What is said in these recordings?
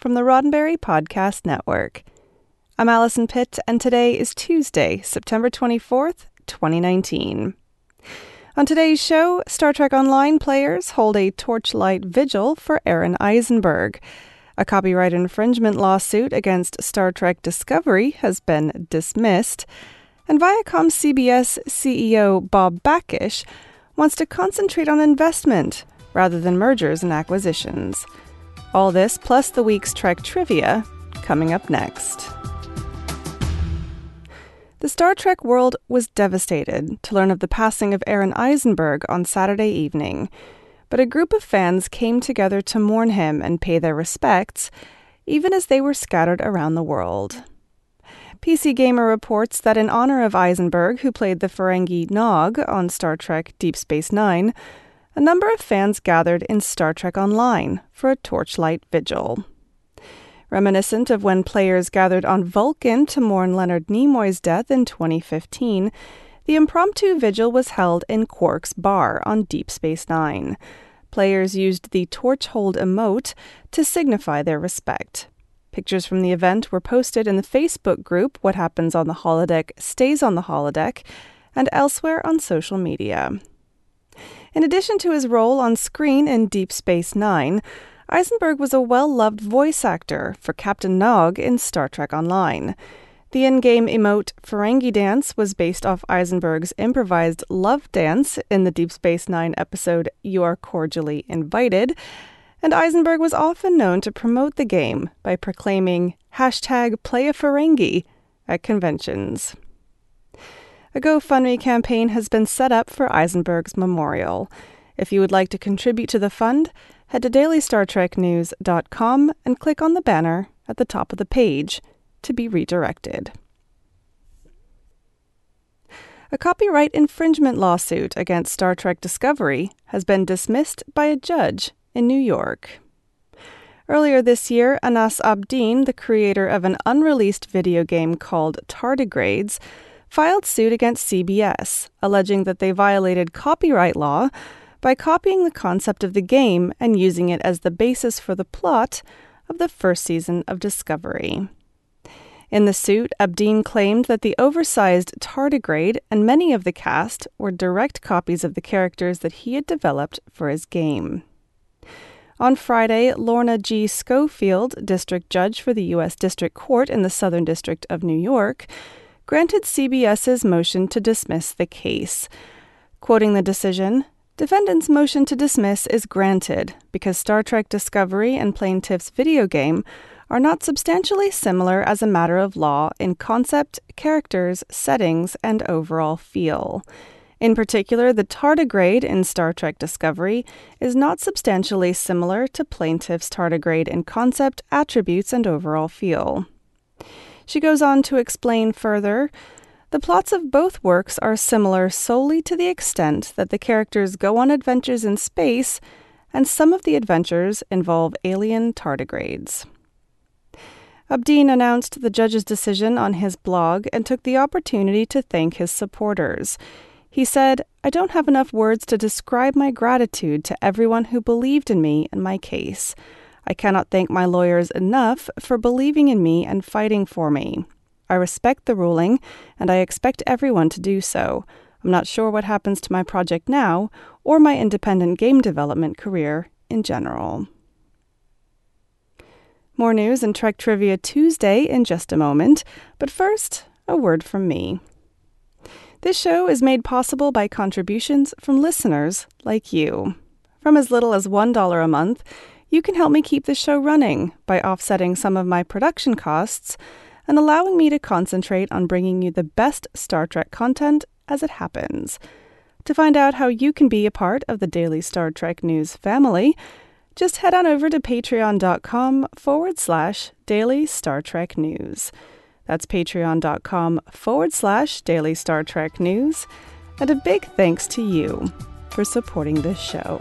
from the Roddenberry Podcast Network. I'm Allison Pitt, and today is Tuesday, September 24th, 2019. On today's show, Star Trek Online players hold a torchlight vigil for Aron Eisenberg. A copyright infringement lawsuit against Star Trek Discovery has been dismissed. And Viacom CBS CEO Bob Bakish wants to concentrate on investment rather than mergers and acquisitions. All this plus the week's Trek trivia coming up next. The Star Trek world was devastated to learn of the passing of Aron Eisenberg on Saturday evening, but a group of fans came together to mourn him and pay their respects, even as they were scattered around the world. PC Gamer reports that in honor of Eisenberg, who played the Ferengi Nog on Star Trek Deep Space Nine, a number of fans gathered in Star Trek Online for a torchlight vigil. Reminiscent of when players gathered on Vulcan to mourn Leonard Nimoy's death in 2015, the impromptu vigil was held in Quark's bar on Deep Space Nine. Players used the torch hold emote to signify their respect. Pictures from the event were posted in the Facebook group What Happens on the Holodeck Stays on the Holodeck and elsewhere on social media. In addition to his role on screen in Deep Space Nine, Eisenberg was a well loved voice actor for Captain Nog in Star Trek Online. The in game emote Ferengi Dance was based off Eisenberg's improvised love dance in the Deep Space Nine episode You Are Cordially Invited, and Eisenberg was often known to promote the game by proclaiming hashtag play a Ferengi at conventions. A GoFundMe campaign has been set up for Eisenberg's memorial. If you would like to contribute to the fund, head to dailystartreknews.com and click on the banner at the top of the page to be redirected. A copyright infringement lawsuit against Star Trek Discovery has been dismissed by a judge in New York. Earlier this year, Anas Abdin, the creator of an unreleased video game called Tardigrades, filed suit against CBS, alleging that they violated copyright law by copying the concept of the game and using it as the basis for the plot of the first season of Discovery. In the suit, Abdin claimed that the oversized tardigrade and many of the cast were direct copies of the characters that he had developed for his game. On Friday, Lorna G. Schofield, district judge for the U.S. District Court in the Southern District of New York, granted CBS's motion to dismiss the case. Quoting the decision, defendant's motion to dismiss is granted because Star Trek Discovery and plaintiff's video game are not substantially similar as a matter of law in concept, characters, settings, and overall feel. In particular, the tardigrade in Star Trek Discovery is not substantially similar to plaintiff's tardigrade in concept, attributes, and overall feel. She goes on to explain further the plots of both works are similar solely to the extent that the characters go on adventures in space, and some of the adventures involve alien tardigrades. Abdin announced the judge's decision on his blog and took the opportunity to thank his supporters. He said, I don't have enough words to describe my gratitude to everyone who believed in me and my case. I cannot thank my lawyers enough for believing in me and fighting for me. I respect the ruling, and I expect everyone to do so. I'm not sure what happens to my project now or my independent game development career in general. More news and Trek Trivia Tuesday in just a moment, but first, a word from me. This show is made possible by contributions from listeners like you. From as little as $1 a month, you can help me keep the show running by offsetting some of my production costs and allowing me to concentrate on bringing you the best Star Trek content as it happens. To find out how you can be a part of the daily Star Trek news family, just head on over to patreon.com forward slash daily Star Trek news. That's patreon.com forward slash daily Star Trek news. And a big thanks to you for supporting this show.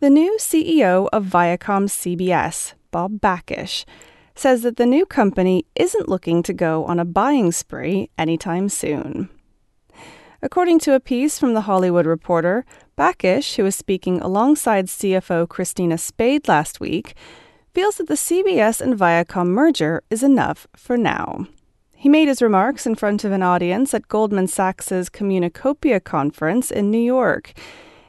The new CEO of Viacom CBS, Bob Bakish, says that the new company isn't looking to go on a buying spree anytime soon. According to a piece from The Hollywood Reporter, Bakish, who was speaking alongside CFO Christina Spade last week, feels that the CBS and Viacom merger is enough for now. He made his remarks in front of an audience at Goldman Sachs' Communacopia conference in New York.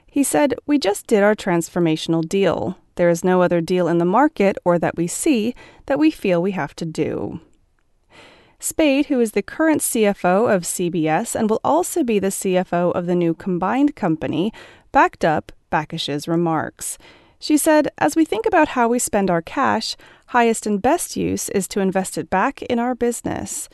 He said, We just did our transformational deal. There is no other deal in the market or that we see that we feel we have to do. Spade, who is the current CFO of CBS and will also be the CFO of the new combined company, backed up Bakish's remarks. She said, As we think about how we spend our cash, highest and best use is to invest it back in our business.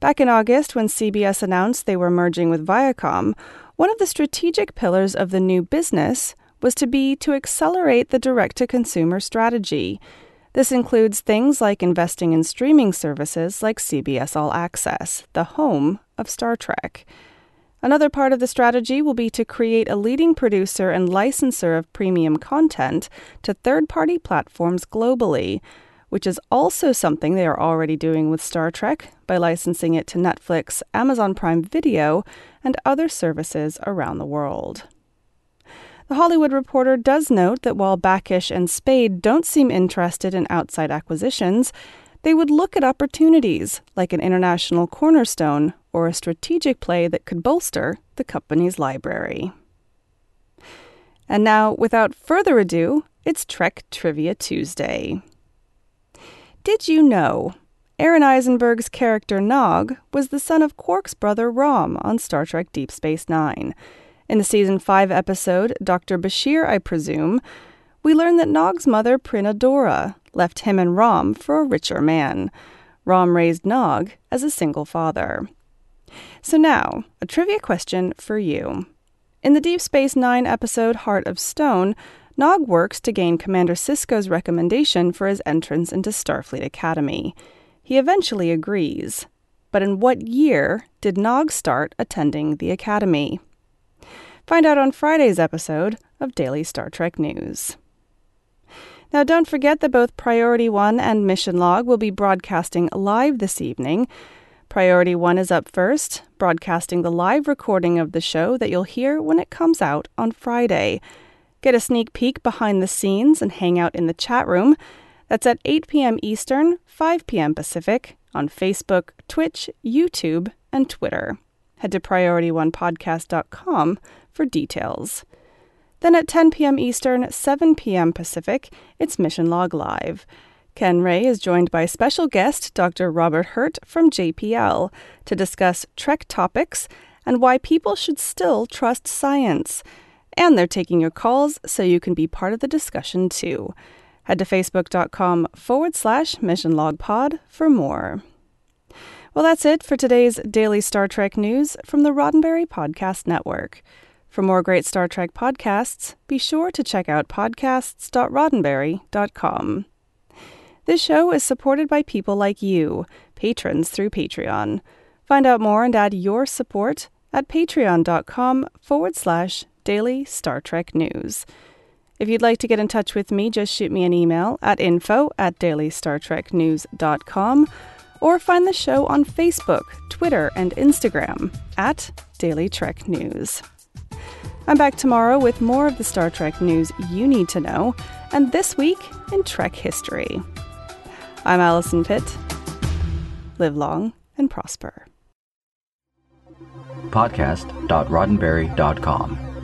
Back in August, when CBS announced they were merging with Viacom, one of the strategic pillars of the new business was to be to accelerate the direct to consumer strategy. This includes things like investing in streaming services like CBS All Access, the home of Star Trek. Another part of the strategy will be to create a leading producer and licensor of premium content to third party platforms globally, which is also something they are already doing with Star Trek by licensing it to Netflix, Amazon Prime Video, and other services around the world. The Hollywood Reporter does note that while Bakish and Spade don't seem interested in outside acquisitions, they would look at opportunities like an international cornerstone or a strategic play that could bolster the company's library. And now, without further ado, it's Trek Trivia Tuesday. Did you know Aron Eisenberg's character Nog was the son of Quark's brother Rom on Star Trek Deep Space Nine? In the season 5 episode, Dr. Bashir, I presume, we learn that Nog's mother, Prinadora, left him and Rom for a richer man. Rom raised Nog as a single father. So now, a trivia question for you. In the Deep Space Nine episode Heart of Stone, Nog works to gain Commander Sisko's recommendation for his entrance into Starfleet Academy. He eventually agrees. But in what year did Nog start attending the Academy? Find out on Friday's episode of Daily Star Trek News. Now, don't forget that both Priority One and Mission Log will be broadcasting live this evening. Priority One is up first, broadcasting the live recording of the show that you'll hear when it comes out on Friday. Get a sneak peek behind the scenes and hang out in the chat room. That's at 8 p.m. Eastern, 5 p.m. Pacific on Facebook, Twitch, YouTube, and Twitter. Head to PriorityOnePodcast.com for details. Then at 10 p.m. Eastern, 7 p.m. Pacific, it's Mission Log Live. Ken Ray is joined by special guest Dr. Robert Hurt from JPL to discuss Trek topics and why people should still trust science. And they're taking your calls so you can be part of the discussion too. Head to facebook.com forward slash mission log pod for more. Well, that's it for today's daily Star Trek news from the Roddenberry Podcast Network. For more great Star Trek podcasts, be sure to check out podcasts.roddenberry.com. This show is supported by people like you, patrons through Patreon. Find out more and add your support at patreon.com forward slash daily Star Trek news. If you'd like to get in touch with me, just shoot me an email at info at dailystartreknews.com or find the show on Facebook, Twitter, and Instagram at Daily Trek News. I'm back tomorrow with more of the Star Trek news you need to know, and this week in Trek history. I'm Allison Pitt. Live long and prosper. Podcast.roddenberry.com,